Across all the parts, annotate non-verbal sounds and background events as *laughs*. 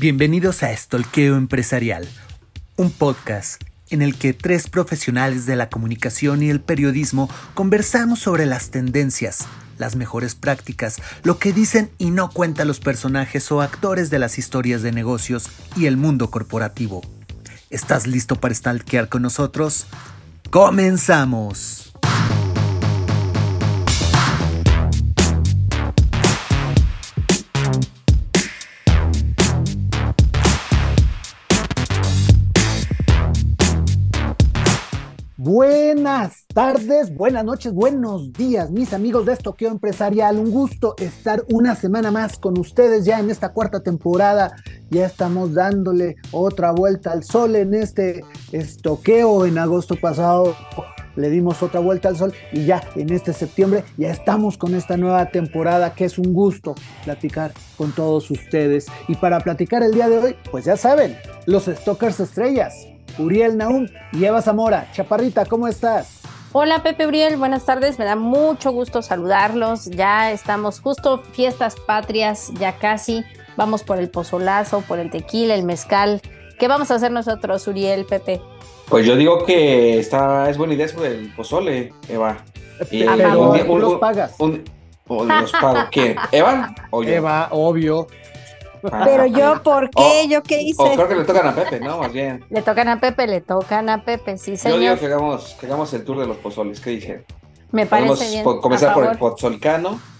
Bienvenidos a Estolqueo Empresarial, un podcast en el que tres profesionales de la comunicación y el periodismo conversamos sobre las tendencias, las mejores prácticas, lo que dicen y no cuentan los personajes o actores de las historias de negocios y el mundo corporativo. ¿Estás listo para stalkear con nosotros? ¡Comenzamos! Buenas tardes, buenas noches, buenos días, mis amigos de Estoqueo Empresarial. Un gusto estar una semana más con ustedes ya en esta cuarta temporada. Ya estamos dándole otra vuelta al sol en este estoqueo. En agosto pasado le dimos otra vuelta al sol y ya en este septiembre ya estamos con esta nueva temporada que es un gusto platicar con todos ustedes. Y para platicar el día de hoy, pues ya saben, los Stokers Estrellas Uriel Naum y Eva Zamora. Chaparrita, ¿cómo estás? Hola Pepe Uriel, buenas tardes, me da mucho gusto saludarlos. Ya estamos justo fiestas patrias, ya casi. Vamos por el pozolazo, por el tequila, el mezcal. ¿Qué vamos a hacer nosotros, Uriel, Pepe? Pues yo digo que está, es buena idea eso del pozole, Eva. Y, Pero los pagas. ¿O los pago quién? ¿Eva o yo? Eva, obvio. Pero yo, ¿por qué? ¿Yo qué hice? O creo que le tocan a Pepe, ¿no? Más bien. Le tocan a Pepe, le tocan a Pepe, sí, señor. Yo digo que hagamos, que hagamos el tour de los pozoles, ¿qué dije? Me parece bien. comenzar por el pozolcano. *laughs*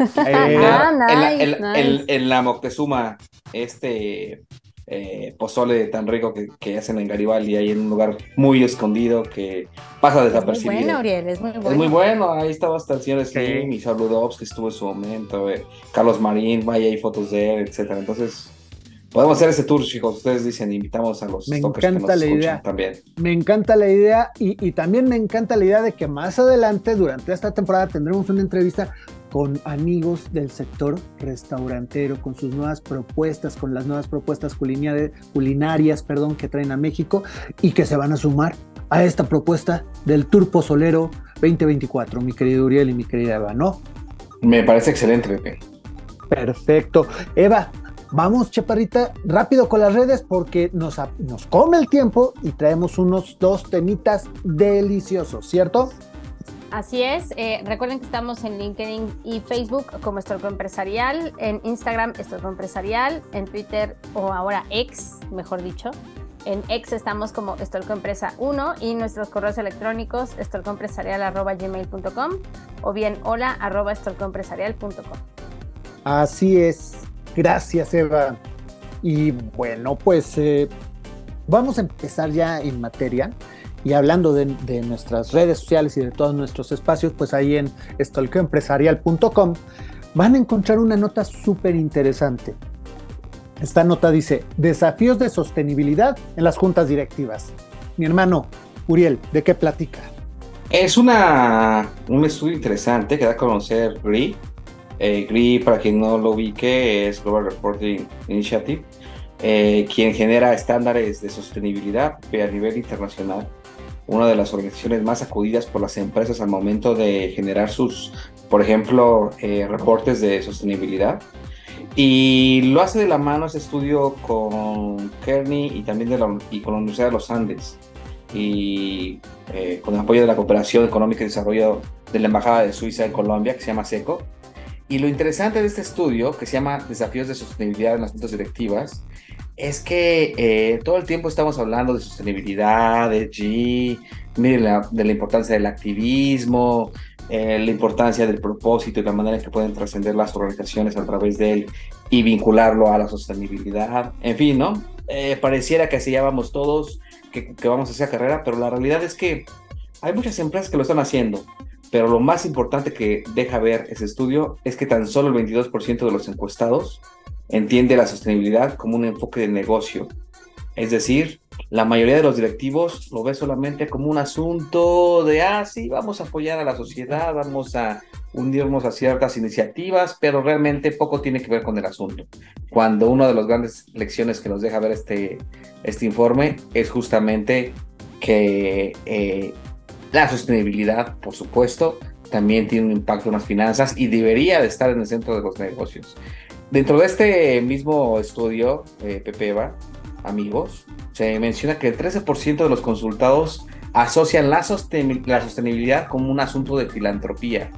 Eh, ah, nice, en, la, nice. en, la Moctezuma, este eh, pozole tan rico que, hacen en Garibaldi, ahí en un lugar muy escondido que pasa desapercibido. Es muy bueno, Uriel, es muy bueno. Es muy bueno, ahí estaba hasta el señor Slim y Saludovs que estuvo en su momento, eh, Carlos Marín, vaya, hay fotos de él, etcétera. Entonces, podemos hacer ese tour, chicos. Ustedes dicen, invitamos a los me encanta la idea. también. Me encanta la idea y, y también me encanta la idea de que más adelante, durante esta temporada, tendremos una entrevista con amigos del sector restaurantero, con sus nuevas propuestas, con las nuevas propuestas culinarias, perdón, que traen a México y que se van a sumar a esta propuesta del Tour Pozolero 2024, mi querido Uriel y mi querida Eva, ¿no? Me parece excelente, Pepe. Perfecto. Eva, vamos, Chaparrita, rápido con las redes porque nos, nos come el tiempo y traemos unos dos temitas deliciosos, ¿cierto? Así es, eh, recuerden que estamos en LinkedIn y Facebook como Estorco Empresarial, en Instagram Estorco Empresarial, en Twitter o ahora X, mejor dicho. En X estamos como Estorco Empresa 1 y nuestros correos electrónicos estorcoempresarial.gmail.com o bien hola arroba Así es, gracias Eva. Y bueno, pues eh, vamos a empezar ya en materia. Y hablando de, nuestras redes sociales y de todos nuestros espacios, pues ahí en stalkeoempresarial.com van a encontrar una nota súper interesante. Esta nota dice, desafíos de sostenibilidad en las juntas directivas. Mi hermano, Uriel, ¿de qué platica? Es una, un estudio interesante que da a conocer GRI. Eh, GRI, para quien no lo ubique, es Global Reporting Initiative, eh, quien genera estándares de sostenibilidad a nivel internacional una de las organizaciones más acudidas por las empresas al momento de generar sus, por ejemplo, eh, reportes de sostenibilidad. Y lo hace de la mano ese estudio con Kearney y también de la, y con la Universidad de los Andes y eh, con el apoyo de la Cooperación Económica y Desarrollo de la Embajada de Suiza en Colombia, que se llama SECO. Y lo interesante de este estudio, que se llama Desafíos de Sostenibilidad en las Juntas Directivas, es que eh, todo el tiempo estamos hablando de sostenibilidad, de G, de la importancia del activismo, eh, la importancia del propósito y la manera en que pueden trascender las organizaciones a través de él y vincularlo a la sostenibilidad. En fin, ¿no? Eh, pareciera que así vamos todos, que, que vamos hacia carrera, pero la realidad es que hay muchas empresas que lo están haciendo. Pero lo más importante que deja ver ese estudio es que tan solo el 22% de los encuestados entiende la sostenibilidad como un enfoque de negocio. Es decir, la mayoría de los directivos lo ve solamente como un asunto de, ah, sí, vamos a apoyar a la sociedad, vamos a unirnos a ciertas iniciativas, pero realmente poco tiene que ver con el asunto. Cuando una de las grandes lecciones que nos deja ver este, este informe es justamente que eh, la sostenibilidad, por supuesto, también tiene un impacto en las finanzas y debería de estar en el centro de los negocios. Dentro de este mismo estudio, eh, Pepe Eva, amigos, se menciona que el 13% de los consultados asocian la, sostenibilidad como un asunto de filantropía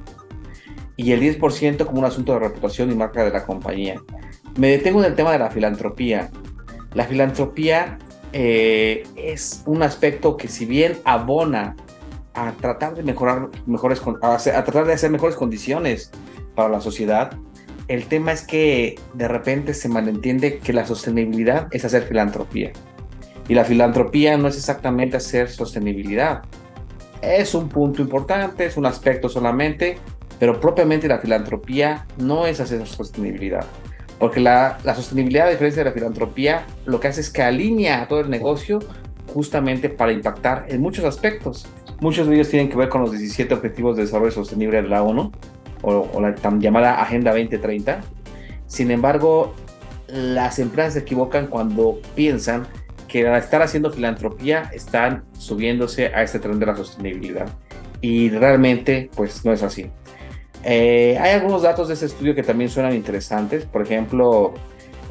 y el 10% como un asunto de reputación y marca de la compañía. Me detengo en el tema de la filantropía. La filantropía eh, es un aspecto que si bien abona a tratar de mejorar mejores, a, tratar de hacer mejores condiciones para la sociedad, el tema es que de repente se malentiende que la sostenibilidad es hacer filantropía. Y la filantropía no es exactamente hacer sostenibilidad. Es un punto importante, es un aspecto solamente, pero propiamente la filantropía no es hacer sostenibilidad. Porque la, la, sostenibilidad, a diferencia de la filantropía, lo que hace es que alinea todo el negocio justamente para impactar en muchos aspectos. Muchos de ellos tienen que ver con los 17 Objetivos de Desarrollo Sostenible de la ONU, o, o la tan llamada Agenda 2030. Sin embargo, las empresas se equivocan cuando piensan que al estar haciendo filantropía están subiéndose a este tren de la sostenibilidad. Y realmente, pues no es así. Eh, hay algunos datos de ese estudio que también suenan interesantes. Por ejemplo,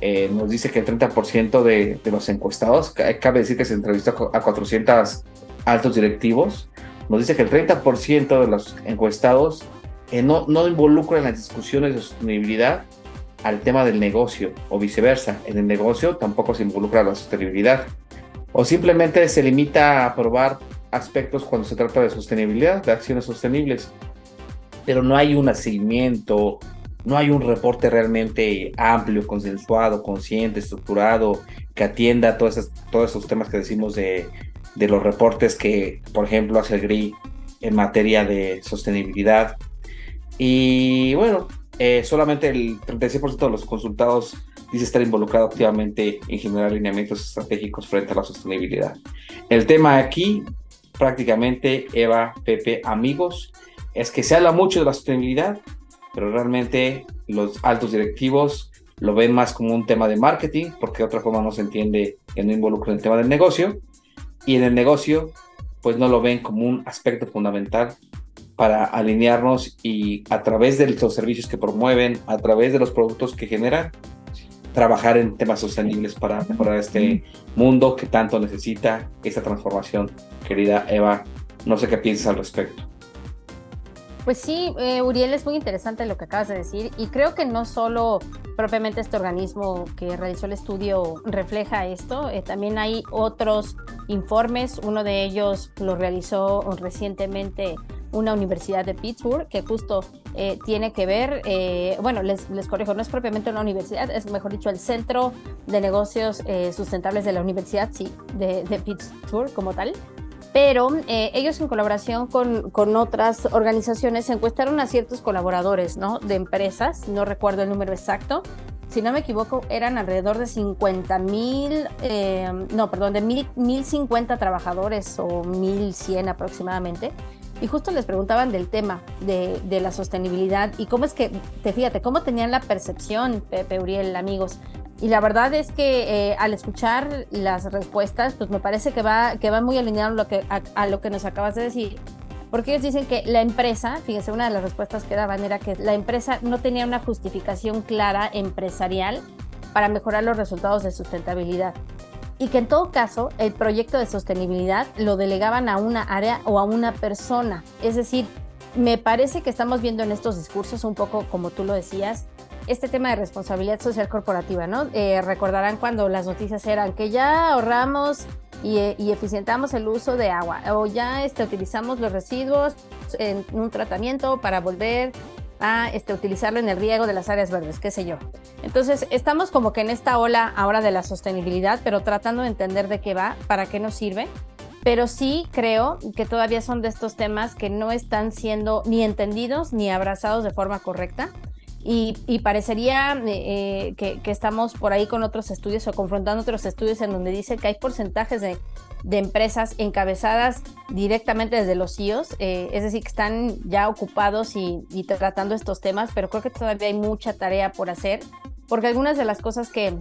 eh, nos dice que el 30% de, de, los encuestados, cabe decir que se entrevistó a 400 altos directivos, nos dice que el 30% de los encuestados no, no involucran las discusiones de sostenibilidad al tema del negocio o viceversa. En el negocio tampoco se involucra la sostenibilidad. O simplemente se limita a probar aspectos cuando se trata de sostenibilidad, de acciones sostenibles. Pero no hay un seguimiento, no hay un reporte realmente amplio, consensuado, consciente, estructurado, que atienda todos todos esos temas que decimos de, de los reportes que, por ejemplo, hace el GRI en materia de sostenibilidad. Y bueno, eh, solamente el 36% de los consultados dice estar involucrado activamente en generar alineamientos estratégicos frente a la sostenibilidad. El tema aquí, prácticamente, Eva, Pepe, amigos, es que se habla mucho de la sostenibilidad, pero realmente los altos directivos lo ven más como un tema de marketing, porque de otra forma no se entiende que no involucra el tema del negocio, y en el negocio, pues no lo ven como un aspecto fundamental para alinearnos y a través de los servicios que promueven, a través de los productos que generan, trabajar en temas sostenibles para mejorar este mundo que tanto necesita esta transformación. Querida Eva, no sé qué piensas al respecto. Pues sí, eh, Uriel, es muy interesante lo que acabas de decir y creo que no solo propiamente este organismo que realizó el estudio refleja esto, eh, también hay otros informes, uno de ellos lo realizó recientemente una universidad de Pittsburgh que justo eh, tiene que ver, eh, bueno, les, les, corrijo, no es propiamente una universidad, es mejor dicho el Centro de Negocios eh, Sustentables de la Universidad, sí, de, de Pittsburgh como tal. Pero ellos en colaboración con, con, otras organizaciones encuestaron a ciertos colaboradores ¿no? de empresas, no recuerdo el número exacto, si no me equivoco, eran alrededor de 50 mil, no, perdón, de mil, 1050 trabajadores o 1100 aproximadamente y justo les preguntaban del tema de, la sostenibilidad y cómo es que, te fíjate, cómo tenían la percepción, Pepe, Uriel, amigos. Y la verdad es que eh, al escuchar las respuestas, pues me parece que va, que va muy alineado lo que, a, lo que nos acabas de decir. Porque ellos dicen que la empresa, fíjense, una de las respuestas que daban era que la empresa no tenía una justificación clara empresarial para mejorar los resultados de sustentabilidad y que en todo caso el proyecto de sostenibilidad lo delegaban a una área o a una persona. Es decir, me parece que estamos viendo en estos discursos un poco, como tú lo decías, este tema de responsabilidad social corporativa, ¿no? Eh, recordarán cuando las noticias eran que ya ahorramos y, y, eficientamos el uso de agua o ya este, utilizamos los residuos en un tratamiento para volver a este, utilizarlo en el riego de las áreas verdes, qué sé yo. Entonces, estamos como que en esta ola ahora de la sostenibilidad, pero tratando de entender de qué va, para qué nos sirve. Pero sí creo que todavía son de estos temas que no están siendo ni entendidos ni abrazados de forma correcta. Y, parecería eh, que, que, estamos por ahí con otros estudios o confrontando otros estudios en donde dice que hay porcentajes de de empresas encabezadas directamente desde los CEOs, eh, es decir, que están ya ocupados y, tratando estos temas, pero creo que todavía hay mucha tarea por hacer, porque algunas de las cosas que,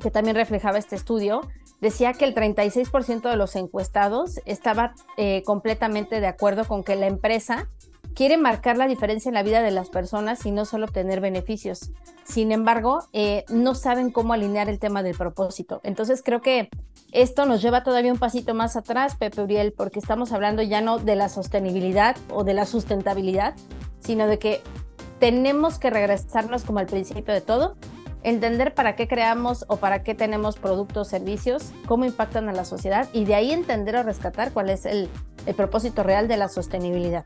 que también reflejaba este estudio decía que el 36% de los encuestados estaba eh, completamente de acuerdo con que la empresa quiere marcar la diferencia en la vida de las personas y no solo obtener beneficios. Sin embargo, eh, no saben cómo alinear el tema del propósito. Entonces creo que esto nos lleva todavía un pasito más atrás, Pepe Uriel, porque estamos hablando ya no de la sostenibilidad o de la sustentabilidad, sino de que tenemos que regresarnos como al principio de todo, entender para qué creamos o para qué tenemos productos, servicios, cómo impactan a la sociedad y de ahí entender o rescatar cuál es el, el propósito real de la sostenibilidad.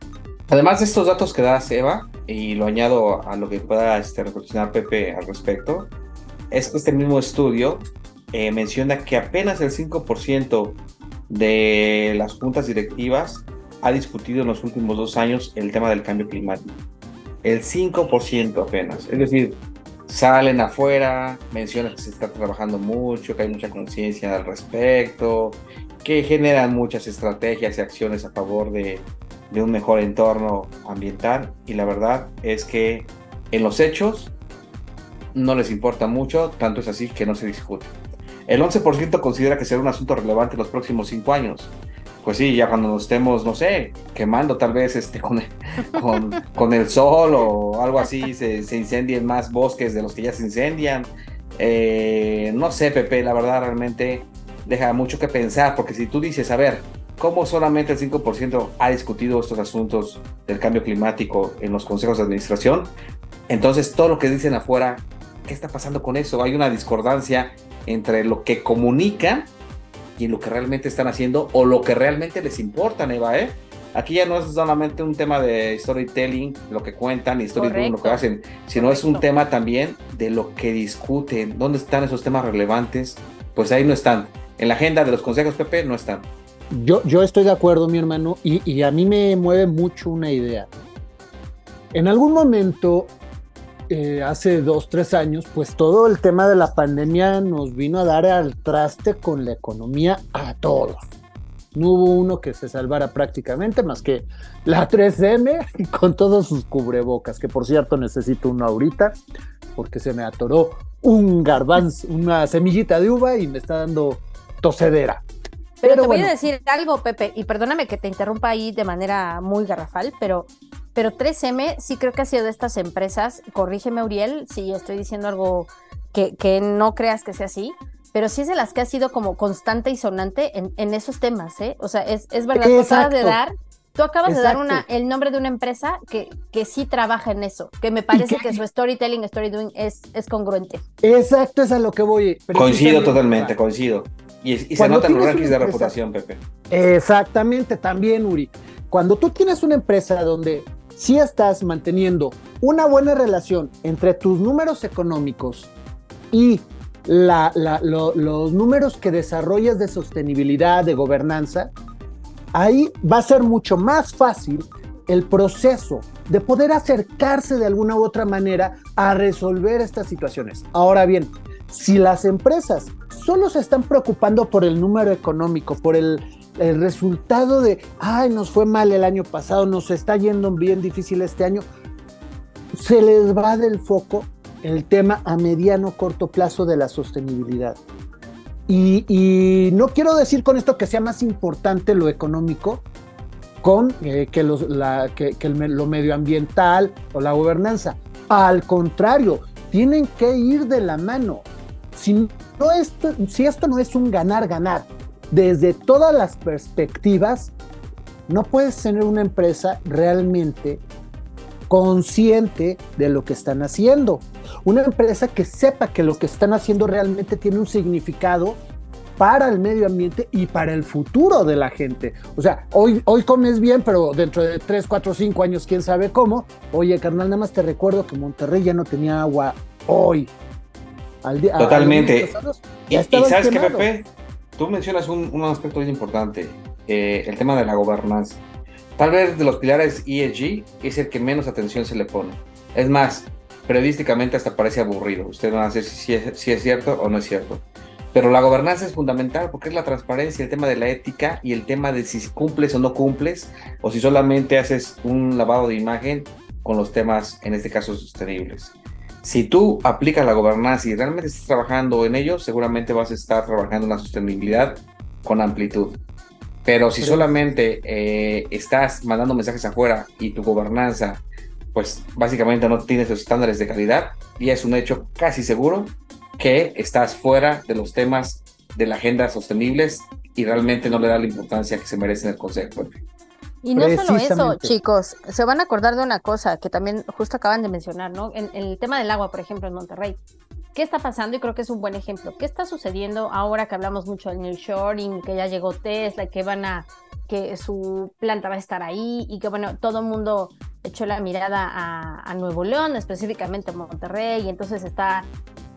Además de estos datos que da Eva, y lo añado a lo que pueda este, reflexionar Pepe al respecto, es que este mismo estudio eh, menciona que apenas el 5% de las juntas directivas ha discutido en los últimos dos años el tema del cambio climático. El 5% apenas. Es decir, salen afuera, mencionan que se está trabajando mucho, que hay mucha conciencia al respecto, que generan muchas estrategias y acciones a favor de, de un mejor entorno ambiental y la verdad es que en los hechos no les importa mucho, tanto es así que no se discute. El 11% considera que será un asunto relevante en los próximos cinco años. Pues sí, ya cuando nos estemos, no sé, quemando tal vez este, con, el, *laughs* con, el sol o algo así, se, se, incendien más bosques de los que ya se incendian. Eh, no sé, Pepe, la verdad realmente deja mucho que pensar, porque si tú dices, a ver, cómo solamente el 5% ha discutido estos asuntos del cambio climático en los consejos de administración, entonces todo lo que dicen afuera, ¿qué está pasando con eso? Hay una discordancia entre lo que comunican y lo que realmente están haciendo o lo que realmente les importa, Eva, ¿eh? Aquí ya no es solamente un tema de storytelling, lo que cuentan, y storytelling, lo que hacen, sino es un tema también de lo que discuten, dónde están esos temas relevantes, pues ahí no están. En la agenda de los consejos, Pepe, no están. Yo, yo estoy de acuerdo, mi hermano, y, a mí me mueve mucho una idea. En algún momento, eh, hace dos, tres años, pues todo el tema de la pandemia nos vino a dar al traste con la economía a todos. No hubo uno que se salvara prácticamente más que la 3M *laughs* con todos sus cubrebocas, que por cierto necesito uno ahorita porque se me atoró un garbanzo, una semillita de uva y me está dando tosedera. Pero, te voy a decir algo, Pepe, y perdóname que te interrumpa ahí de manera muy garrafal, pero, pero 3M sí creo que ha sido de estas empresas, corrígeme Uriel, si estoy diciendo algo que, que no creas que sea así, pero sí es de las que ha sido como constante y sonante en, en esos temas, ¿eh? O sea, es, es verdad, tú acabas de dar, tú acabas de dar una, el nombre de una empresa que, que sí trabaja en eso, que me parece que su storytelling, story doing es, es congruente. Exacto, es a lo que voy. Coincido totalmente, coincido. Y, se nota en los rankings de reputación, Pepe. Exactamente, también, Uri. Cuando tú tienes una empresa donde sí estás manteniendo una buena relación entre tus números económicos y los números que desarrollas de sostenibilidad, de gobernanza, ahí va a ser mucho más fácil el proceso de poder acercarse de alguna u otra manera a resolver estas situaciones. Ahora bien, si las empresas solo se están preocupando por el número económico, por el, resultado de, ay, nos fue mal el año pasado, nos está yendo bien difícil este año, se les va del foco el tema a mediano corto plazo de la sostenibilidad. Y, no quiero decir con esto que sea más importante lo económico con eh, que, que lo medioambiental o la gobernanza. Al contrario, tienen que ir de la mano. Si, no esto, si esto no es un ganar-ganar, desde todas las perspectivas, no puedes tener una empresa realmente consciente de lo que están haciendo. Una empresa que sepa que lo que están haciendo realmente tiene un significado para el medio ambiente y para el futuro de la gente. O sea, hoy, hoy comes bien, pero dentro de 3, 4, 5 años, quién sabe cómo. Oye, carnal, nada más te recuerdo que Monterrey ya no tenía agua hoy. Totalmente. y, sabes qué, Pepe, tú mencionas un, aspecto bien importante, eh, el tema de la gobernanza. Tal vez de los pilares ESG es el que menos atención se le pone. Es más, periodísticamente hasta parece aburrido. Usted no a si si es cierto o no es cierto. Pero la gobernanza es fundamental porque es la transparencia, el tema de la ética y el tema de si cumples o no cumples, o si solamente haces un lavado de imagen con los temas, en este caso, sostenibles. Si tú aplicas la gobernanza y realmente estás trabajando en ello, seguramente vas a estar trabajando en la sostenibilidad con amplitud. Pero si solamente eh, estás mandando mensajes afuera y tu gobernanza, pues básicamente no tienes los estándares de calidad, y es un hecho casi seguro que estás fuera de los temas de la agenda sostenibles y realmente no le da la importancia que se merece en el Consejo. Y no solo eso, chicos, se van a acordar de una cosa que también justo acaban de mencionar, ¿no? En, el tema del agua, por ejemplo, en Monterrey. ¿Qué está pasando? Y creo que es un buen ejemplo. ¿Qué está sucediendo ahora que hablamos mucho del New Shoring, que ya llegó Tesla, que van a, que su planta va a estar ahí y que bueno, todo el mundo echó la mirada a, a Nuevo León, específicamente a Monterrey, y entonces está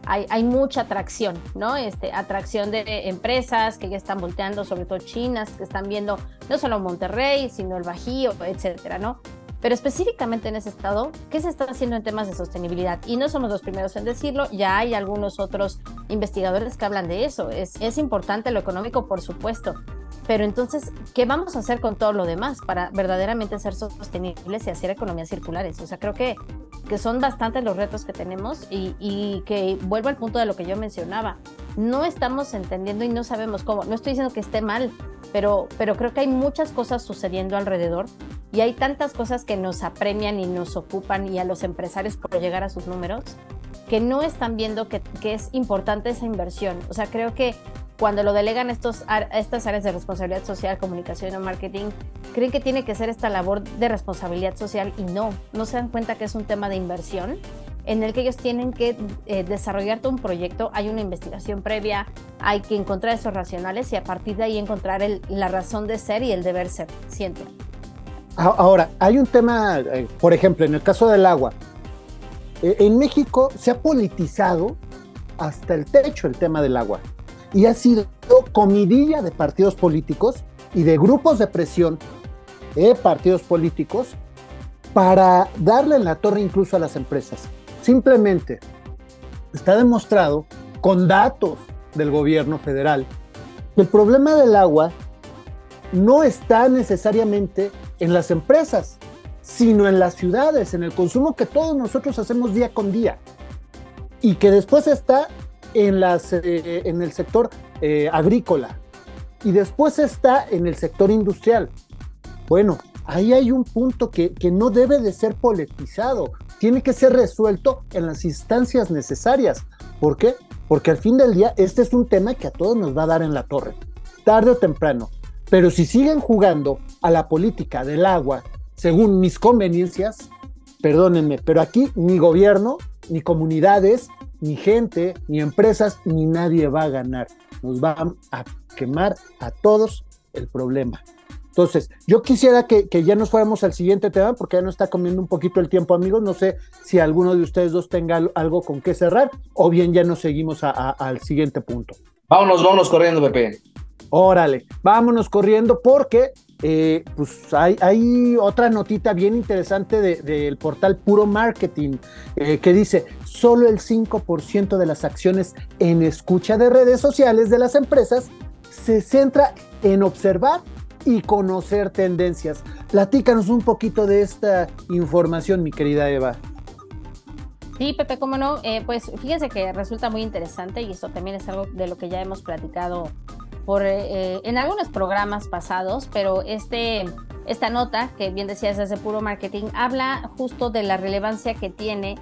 hay, mucha atracción, ¿no? Este, atracción de empresas que ya están volteando, sobre todo chinas, que están viendo no solo Monterrey, sino el Bajío, etcétera, ¿no? Pero específicamente en ese estado, ¿qué se está haciendo en temas de sostenibilidad? Y no somos los primeros en decirlo, ya hay algunos otros investigadores que hablan de eso. Es, es importante lo económico, por supuesto, pero entonces, ¿qué vamos a hacer con todo lo demás para verdaderamente ser sostenibles y hacer economías circulares? O sea, creo que, que son bastantes los retos que tenemos y, y que vuelvo al punto de lo que yo mencionaba. No estamos entendiendo y no sabemos cómo. No estoy diciendo que esté mal, pero, pero creo que hay muchas cosas sucediendo alrededor y hay tantas cosas que nos apremian y nos ocupan y a los empresarios por llegar a sus números que no están viendo que, que es importante esa inversión. O sea, creo que cuando lo delegan estos, estas áreas de responsabilidad social, comunicación o marketing, creen que tiene que ser esta labor de responsabilidad social y no, no se dan cuenta que es un tema de inversión en el que ellos tienen que eh, desarrollar todo un proyecto, hay una investigación previa, hay que encontrar esos racionales y a partir de ahí encontrar la razón de ser y el deber ser, siento. Ahora, hay un tema, eh, por ejemplo, en el caso del agua, eh, en México se ha politizado hasta el techo el tema del agua y ha sido comidilla de partidos políticos y de grupos de presión de partidos políticos para darle en la torre incluso a las empresas. Simplemente está demostrado con datos del gobierno federal que el problema del agua no está necesariamente en las empresas, sino en las ciudades, en el consumo que todos nosotros hacemos día con día. Y que después está eh, en el sector eh, agrícola y después está en el sector industrial. Bueno, ahí hay un punto que, que no debe de ser politizado, tiene que ser resuelto en las instancias necesarias. ¿Por qué? Porque al fin del día este es un tema que a todos nos va a dar en la torre, tarde o temprano. Pero si siguen jugando a la política del agua según mis conveniencias, perdónenme, pero aquí ni gobierno, ni comunidades, ni gente, ni empresas, ni nadie va a ganar. Nos va a quemar a todos el problema. Entonces, yo quisiera que, ya nos fuéramos al siguiente tema, porque ya nos está comiendo un poquito el tiempo, amigos. No sé si alguno de ustedes dos tenga algo con qué cerrar, o bien ya nos seguimos al siguiente punto. Vámonos, vámonos corriendo, Pepe. Órale, vámonos corriendo porque eh, pues hay, otra notita bien interesante del portal Puro Marketing eh, que dice, solo el 5% de las acciones en escucha de redes sociales de las empresas se centra en observar y conocer tendencias. Platícanos un poquito de esta información, mi querida Eva. Sí, Pepe, cómo no. Eh, pues fíjense que resulta muy interesante y esto también es algo de lo que ya hemos platicado por, eh, en algunos programas pasados, pero este, esta nota, que bien decías es de puro marketing, habla justo de la relevancia que tiene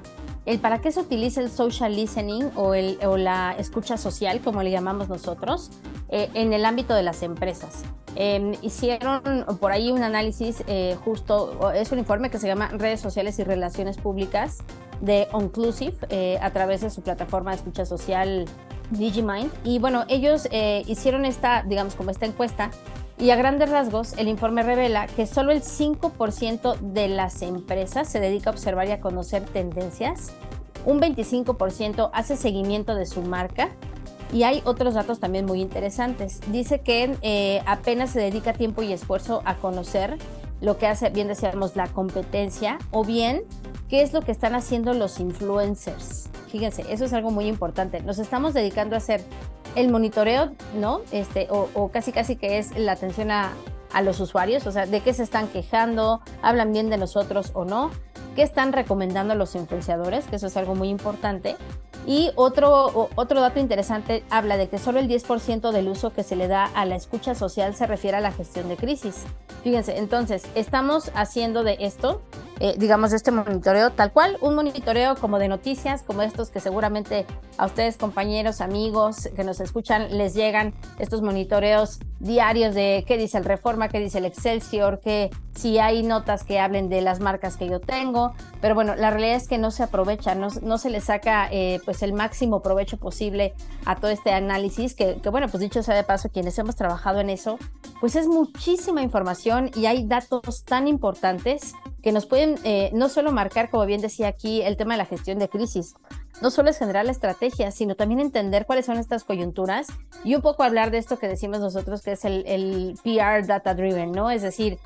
el para qué se utiliza el social listening o, el, o la escucha social, como le llamamos nosotros, eh, en el ámbito de las empresas. Em, hicieron por ahí un análisis eh, justo, es un informe que se llama Redes Sociales y Relaciones Públicas de Onclusive a través de su plataforma de escucha social Digimind. Y bueno, ellos eh, hicieron esta, digamos, como esta encuesta. Y a grandes rasgos, el informe revela que solo el 5% de las empresas se dedica a observar y a conocer tendencias. Un 25% hace seguimiento de su marca. Y hay otros datos también muy interesantes. Dice que eh, apenas se dedica tiempo y esfuerzo a conocer lo que hace, bien decíamos, la competencia o bien qué es lo que están haciendo los influencers. Fíjense, eso es algo muy importante. Nos estamos dedicando a hacer el monitoreo, ¿no? Este, o, casi casi que es la atención a, a los usuarios, o sea, de qué se están quejando, hablan bien de nosotros o no, qué están recomendando los influenciadores, que eso es algo muy importante. Y otro, otro dato interesante habla de que solo el 10% del uso que se le da a la escucha social se refiere a la gestión de crisis. Fíjense, entonces, estamos haciendo de esto, eh, digamos, este monitoreo tal cual, un monitoreo como de noticias, como estos que seguramente a ustedes, compañeros, amigos que nos escuchan, les llegan estos monitoreos diarios de qué dice el Reforma, qué dice el Excelsior, que si hay notas que hablen de las marcas que yo tengo, pero bueno, la realidad es que no se aprovecha, no, se le saca eh, pues el máximo provecho posible a todo este análisis, que, que, bueno, pues dicho sea de paso, quienes hemos trabajado en eso, pues es muchísima información y hay datos tan importantes que nos pueden eh, no solo marcar, como bien decía aquí, el tema de la gestión de crisis, no solo es generar la estrategia, sino también entender cuáles son estas coyunturas y un poco hablar de esto que decimos nosotros, que es el, el PR data driven, ¿no? Es decir,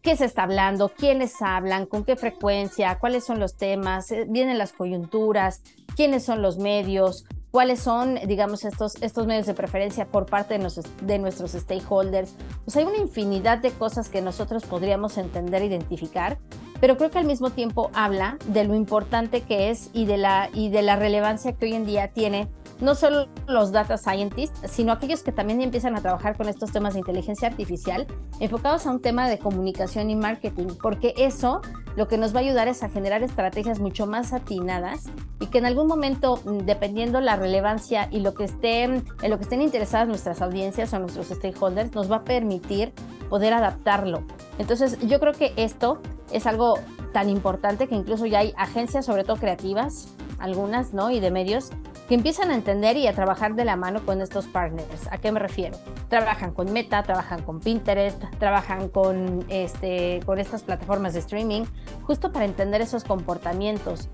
qué se está hablando, quiénes hablan, con qué frecuencia, cuáles son los temas, eh, vienen las coyunturas, quiénes son los medios, cuáles son, digamos, estos, estos medios de preferencia por parte de, nuestros, de nuestros stakeholders. Sea, hay una infinidad de cosas que nosotros podríamos entender identificar, pero creo que al mismo tiempo habla de lo importante que es y de la, y de la relevancia que hoy en día tiene no solo los data scientists, sino aquellos que también empiezan a trabajar con estos temas de inteligencia artificial enfocados a un tema de comunicación y marketing, porque eso lo que nos va a ayudar es a generar estrategias mucho más atinadas y que en algún momento, mm, dependiendo la relevancia y lo que estén, en lo que estén interesadas nuestras audiencias o nuestros stakeholders, nos va a permitir poder adaptarlo. Entonces, yo creo que esto es algo tan importante que incluso ya hay agencias, sobre todo creativas, algunas, ¿no? Y de medios, que empiezan a entender y a trabajar de la mano con estos partners. ¿A qué me refiero? Trabajan con Meta, trabajan con Pinterest, trabajan con, este, con estas plataformas de streaming, justo para entender esos comportamientos.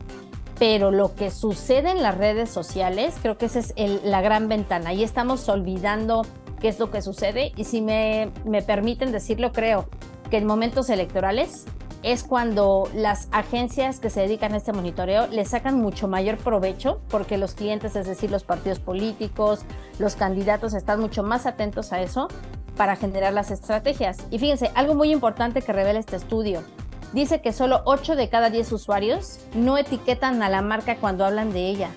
Pero lo que sucede en las redes sociales, creo que esa es la gran ventana. Y estamos olvidando qué es lo que sucede. Y si me, me permiten decirlo, creo que en momentos electorales es cuando las agencias que se dedican a este monitoreo le sacan mucho mayor provecho porque los clientes, es decir, los partidos políticos, los candidatos están mucho más atentos a eso para generar las estrategias. Y fíjense, algo muy importante que revela este estudio. Dice que solo 8 de cada 10 usuarios no etiquetan a la marca cuando hablan de ella.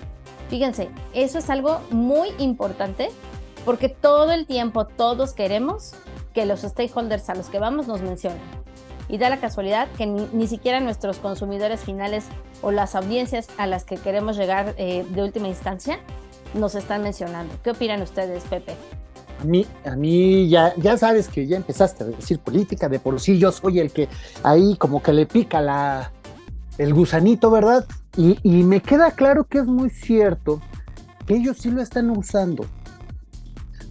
Fíjense, eso es algo muy importante porque todo el tiempo todos queremos que los stakeholders a los que vamos nos mencionen y da la casualidad que ni, siquiera nuestros consumidores finales o las audiencias a las que queremos llegar eh, de última instancia nos están mencionando. ¿Qué opinan ustedes, Pepe? A mí, a mí ya, ya sabes que ya empezaste a decir política, de por sí yo soy el que ahí como que le pica la, el gusanito, ¿verdad? Y, y me queda claro que es muy cierto que ellos sí lo están usando.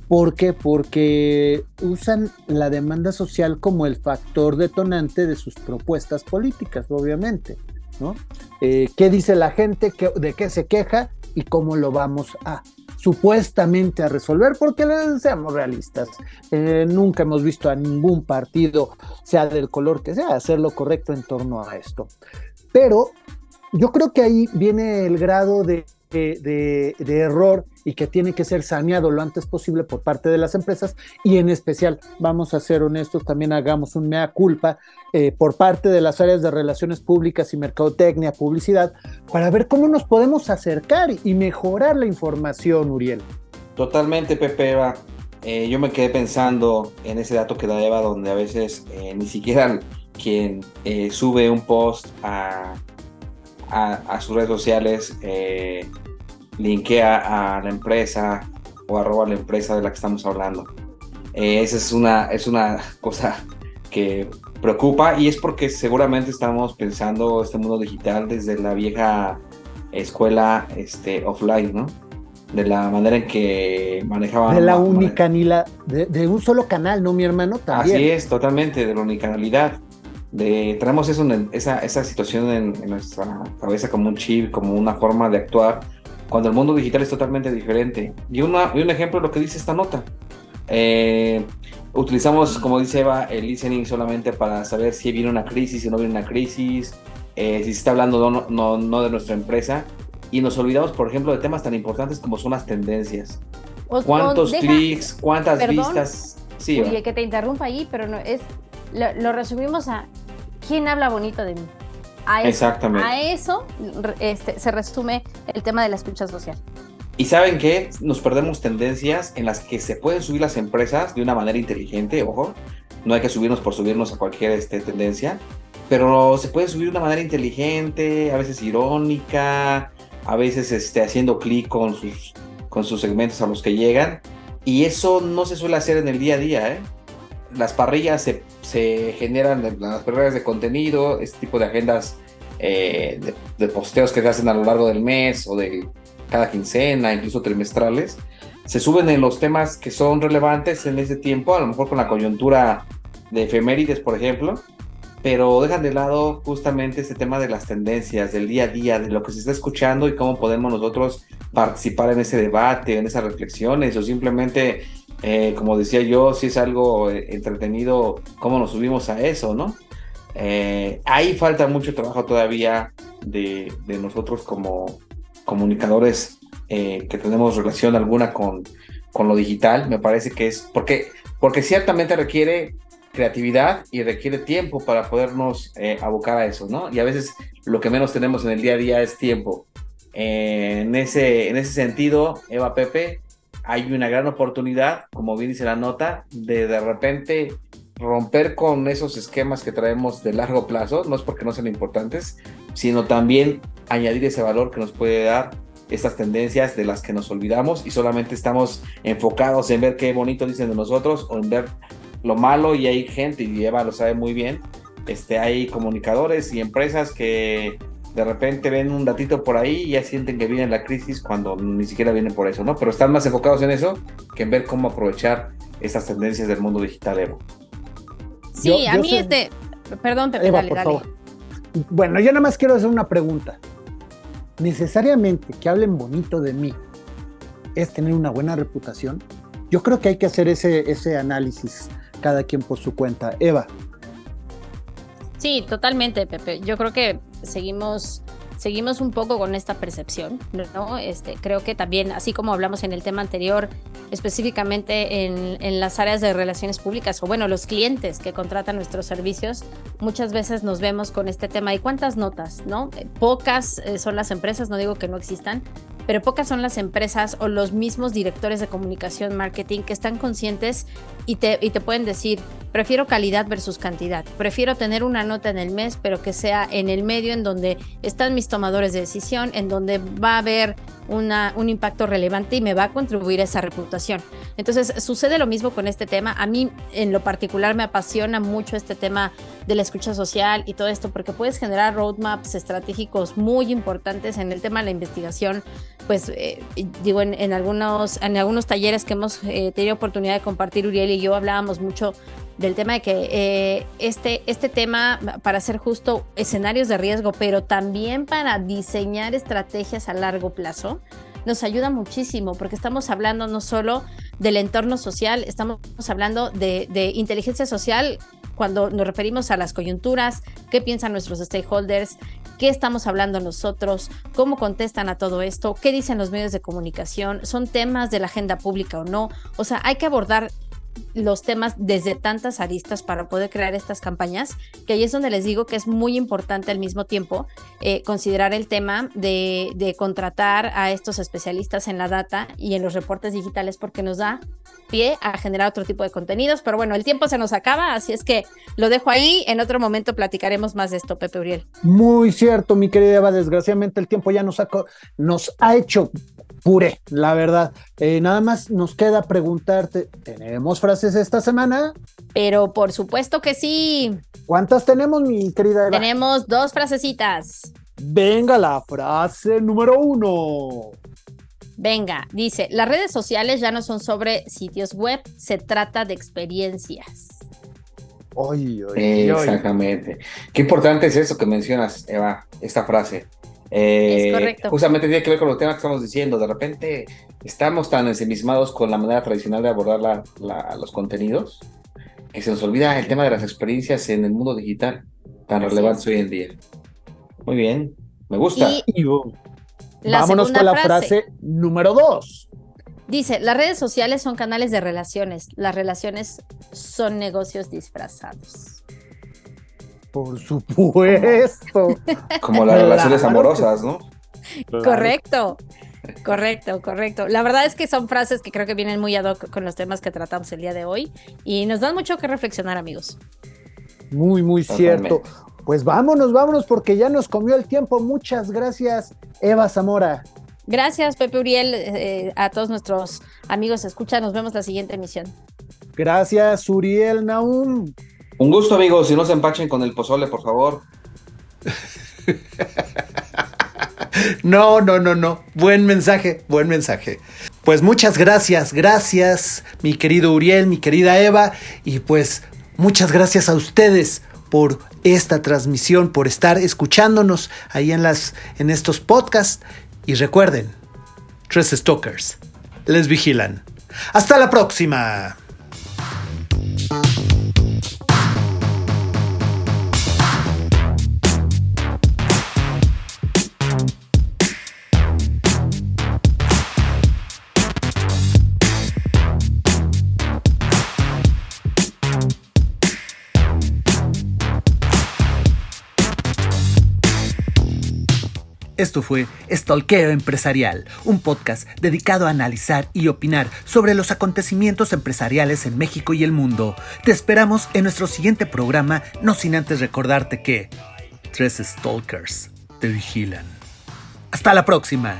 ¿Por qué? Porque usan la demanda social como el factor detonante de sus propuestas políticas, obviamente. ¿no? Eh, ¿Qué dice la gente? ¿De qué se queja? ¿Y cómo lo vamos a supuestamente a resolver? Porque seamos realistas, eh, nunca hemos visto a ningún partido, sea del color que sea, hacer lo correcto en torno a esto. Pero yo creo que ahí viene el grado de de, error y que tiene que ser saneado lo antes posible por parte de las empresas y en especial, vamos a ser honestos, también hagamos un mea culpa eh, por parte de las áreas de relaciones públicas y mercadotecnia, publicidad, para ver cómo nos podemos acercar y mejorar la información, Uriel. Totalmente, Pepe Eva. Eh, yo me quedé pensando en ese dato que da Eva, donde a veces eh, ni siquiera quien sube un post a, a, sus redes sociales linkea a la empresa o arroba la empresa de la que estamos hablando. Eh, esa es una, es una cosa que preocupa y es porque seguramente estamos pensando este mundo digital desde la vieja escuela este, offline, ¿no? De la manera en que manejaban. De la unicanalidad, de, de, un solo canal, ¿no, mi hermano? También. Así es, totalmente, de la unicanalidad. De, tenemos eso esa, esa situación en, en, nuestra cabeza como un chip, como una forma de actuar cuando el mundo digital es totalmente diferente. Y, una, y un ejemplo de lo que dice esta nota. Eh, utilizamos, como dice Eva, el listening solamente para saber si viene una crisis, si no viene una crisis, eh, si se está hablando no, no, no, de nuestra empresa. Y nos olvidamos, por ejemplo, de temas tan importantes como son las tendencias. ¿Cuántos clics? ¿Cuántas vistas? Sí, Oye, que te interrumpa ahí, pero no es lo, lo resumimos a ¿quién habla bonito de mí? A eso, A eso este, se resume el tema de la escucha social. Y saben que nos perdemos tendencias en las que se pueden subir las empresas de una manera inteligente, ojo, no hay que subirnos por subirnos a cualquier este, tendencia, pero se puede subir de una manera inteligente, a veces irónica, a veces este, haciendo clic con sus, con sus segmentos a los que llegan, y eso no se suele hacer en el día a día, ¿eh? Las parrillas se, se generan, las parrillas de contenido, este tipo de agendas eh, de, de posteos que se hacen a lo largo del mes o de cada quincena, incluso trimestrales, se suben en los temas que son relevantes en ese tiempo, a lo mejor con la coyuntura de efemérides, por ejemplo, pero dejan de lado justamente este tema de las tendencias, del día a día, de lo que se está escuchando y cómo podemos nosotros participar en ese debate, en esas reflexiones, o simplemente, eh, como decía yo, si es algo eh, entretenido, cómo nos subimos a eso, ¿no? Eh, ahí falta mucho trabajo todavía de, de nosotros como, comunicadores eh, que tenemos relación alguna con, con lo digital, me parece que es porque, porque ciertamente requiere creatividad y requiere tiempo para podernos eh, abocar a eso, ¿no? Y a veces lo que menos tenemos en el día a día es tiempo. en, ese, en ese sentido, Eva Pepe, hay una gran oportunidad, como bien dice la nota, de de repente romper con esos esquemas que traemos de largo plazo, no es porque no sean importantes, sino también añadir ese valor que nos puede dar estas tendencias de las que nos olvidamos y solamente estamos enfocados en ver qué bonito dicen de nosotros o en ver lo malo. Y hay gente, y Eva lo sabe muy bien, este, hay comunicadores y empresas que de repente ven un datito por ahí y ya sienten que viene la crisis cuando ni siquiera viene por eso, ¿no? Pero están más enfocados en eso que en ver cómo aprovechar estas tendencias del mundo digital, Evo. Sí, a mí este. Perdón, Pepe, dale, dale. Bueno, yo nada más quiero hacer una pregunta. ¿Necesariamente que hablen bonito de mí es tener una buena reputación? Yo creo que hay que hacer ese, ese análisis, cada quien por su cuenta. Eva. Sí, totalmente, Pepe. Yo creo que seguimos seguimos un poco con esta percepción, ¿no? Este, creo que también, así como hablamos en el tema anterior, específicamente en, en, las áreas de relaciones públicas, o bueno, los clientes que contratan nuestros servicios, muchas veces nos vemos con este tema. ¿Y cuántas notas, no? Pocas eh, son las empresas, no digo que no existan, pero pocas son las empresas o los mismos directores de comunicación, marketing, que están conscientes y te, pueden decir, prefiero calidad versus cantidad, prefiero tener una nota en el mes, pero que sea en el medio en donde están mis tomadores de decisión, en donde va a haber una, un impacto relevante y me va a contribuir a esa reputación. Entonces, sucede lo mismo con este tema. A mí, en lo particular, me apasiona mucho este tema de la escucha social y todo esto, porque puedes generar roadmaps estratégicos muy importantes en el tema de la investigación. Pues, eh, digo, en, algunos, en algunos talleres que hemos eh, tenido oportunidad de compartir, Uriel y yo hablábamos mucho del tema de que eh, este, este tema, para ser justo, escenarios de riesgo, pero también para diseñar estrategias a largo plazo, nos ayuda muchísimo porque estamos hablando no solo del entorno social, estamos hablando de, de, inteligencia social cuando nos referimos a las coyunturas, qué piensan nuestros stakeholders, qué estamos hablando nosotros, cómo contestan a todo esto, qué dicen los medios de comunicación, son temas de la agenda pública o no. O sea, hay que abordar los temas desde tantas aristas para poder crear estas campañas, que ahí es donde les digo que es muy importante al mismo tiempo eh, considerar el tema de, contratar a estos especialistas en la data y en los reportes digitales porque nos da pie a generar otro tipo de contenidos, pero bueno, el tiempo se nos acaba, así es que lo dejo ahí, en otro momento platicaremos más de esto, Pepe Uriel. Muy cierto, mi querida Eva, desgraciadamente el tiempo ya nos ha hecho puré, la verdad. Eh, nada más nos queda preguntarte, ¿tenemos frases esta semana? Pero por supuesto que sí. ¿Cuántas tenemos, mi querida Eva? Tenemos dos frasecitas. Venga, la frase número uno. Venga, dice, las redes sociales ya no son sobre sitios web, se trata de experiencias. Oy, oy, Exactamente. Qué importante es eso que mencionas, Eva, esta frase. Eh, correcto. Justamente tiene que ver con los temas que estamos diciendo. De repente estamos tan ensimismados con la manera tradicional de abordar los contenidos que se nos olvida el tema de las experiencias en el mundo digital, tan relevante hoy en día. Muy bien, me gusta. Vámonos con la frase número dos. Dice, las redes sociales son canales de relaciones, las relaciones son negocios disfrazados. Por supuesto. Como las relaciones amorosas, ¿no? Correcto. Correcto, correcto. La verdad es que son frases que creo que vienen muy ad hoc con los temas que tratamos el día de hoy y nos dan mucho que reflexionar, amigos. Muy, muy cierto. Pues vámonos, vámonos porque ya nos comió el tiempo. Muchas gracias, Eva Zamora. Gracias, Pepe Uriel, eh, a todos nuestros amigos. Escucha, nos vemos la siguiente emisión. Gracias, Uriel Naum. Un gusto, amigos. Si no se empachen con el pozole, por favor. *laughs* No, no, no, no. Buen mensaje, buen mensaje. Pues muchas gracias, gracias, mi querido Uriel, mi querida Eva, y pues muchas gracias a ustedes por esta transmisión, por estar escuchándonos ahí en las en estos podcasts y recuerden, tres stalkers les vigilan. Hasta la próxima. Esto fue Stalkeo Empresarial, un podcast dedicado a analizar y opinar sobre los acontecimientos empresariales en México y el mundo. Te esperamos en nuestro siguiente programa, no sin antes recordarte que tres stalkers te vigilan. Hasta la próxima.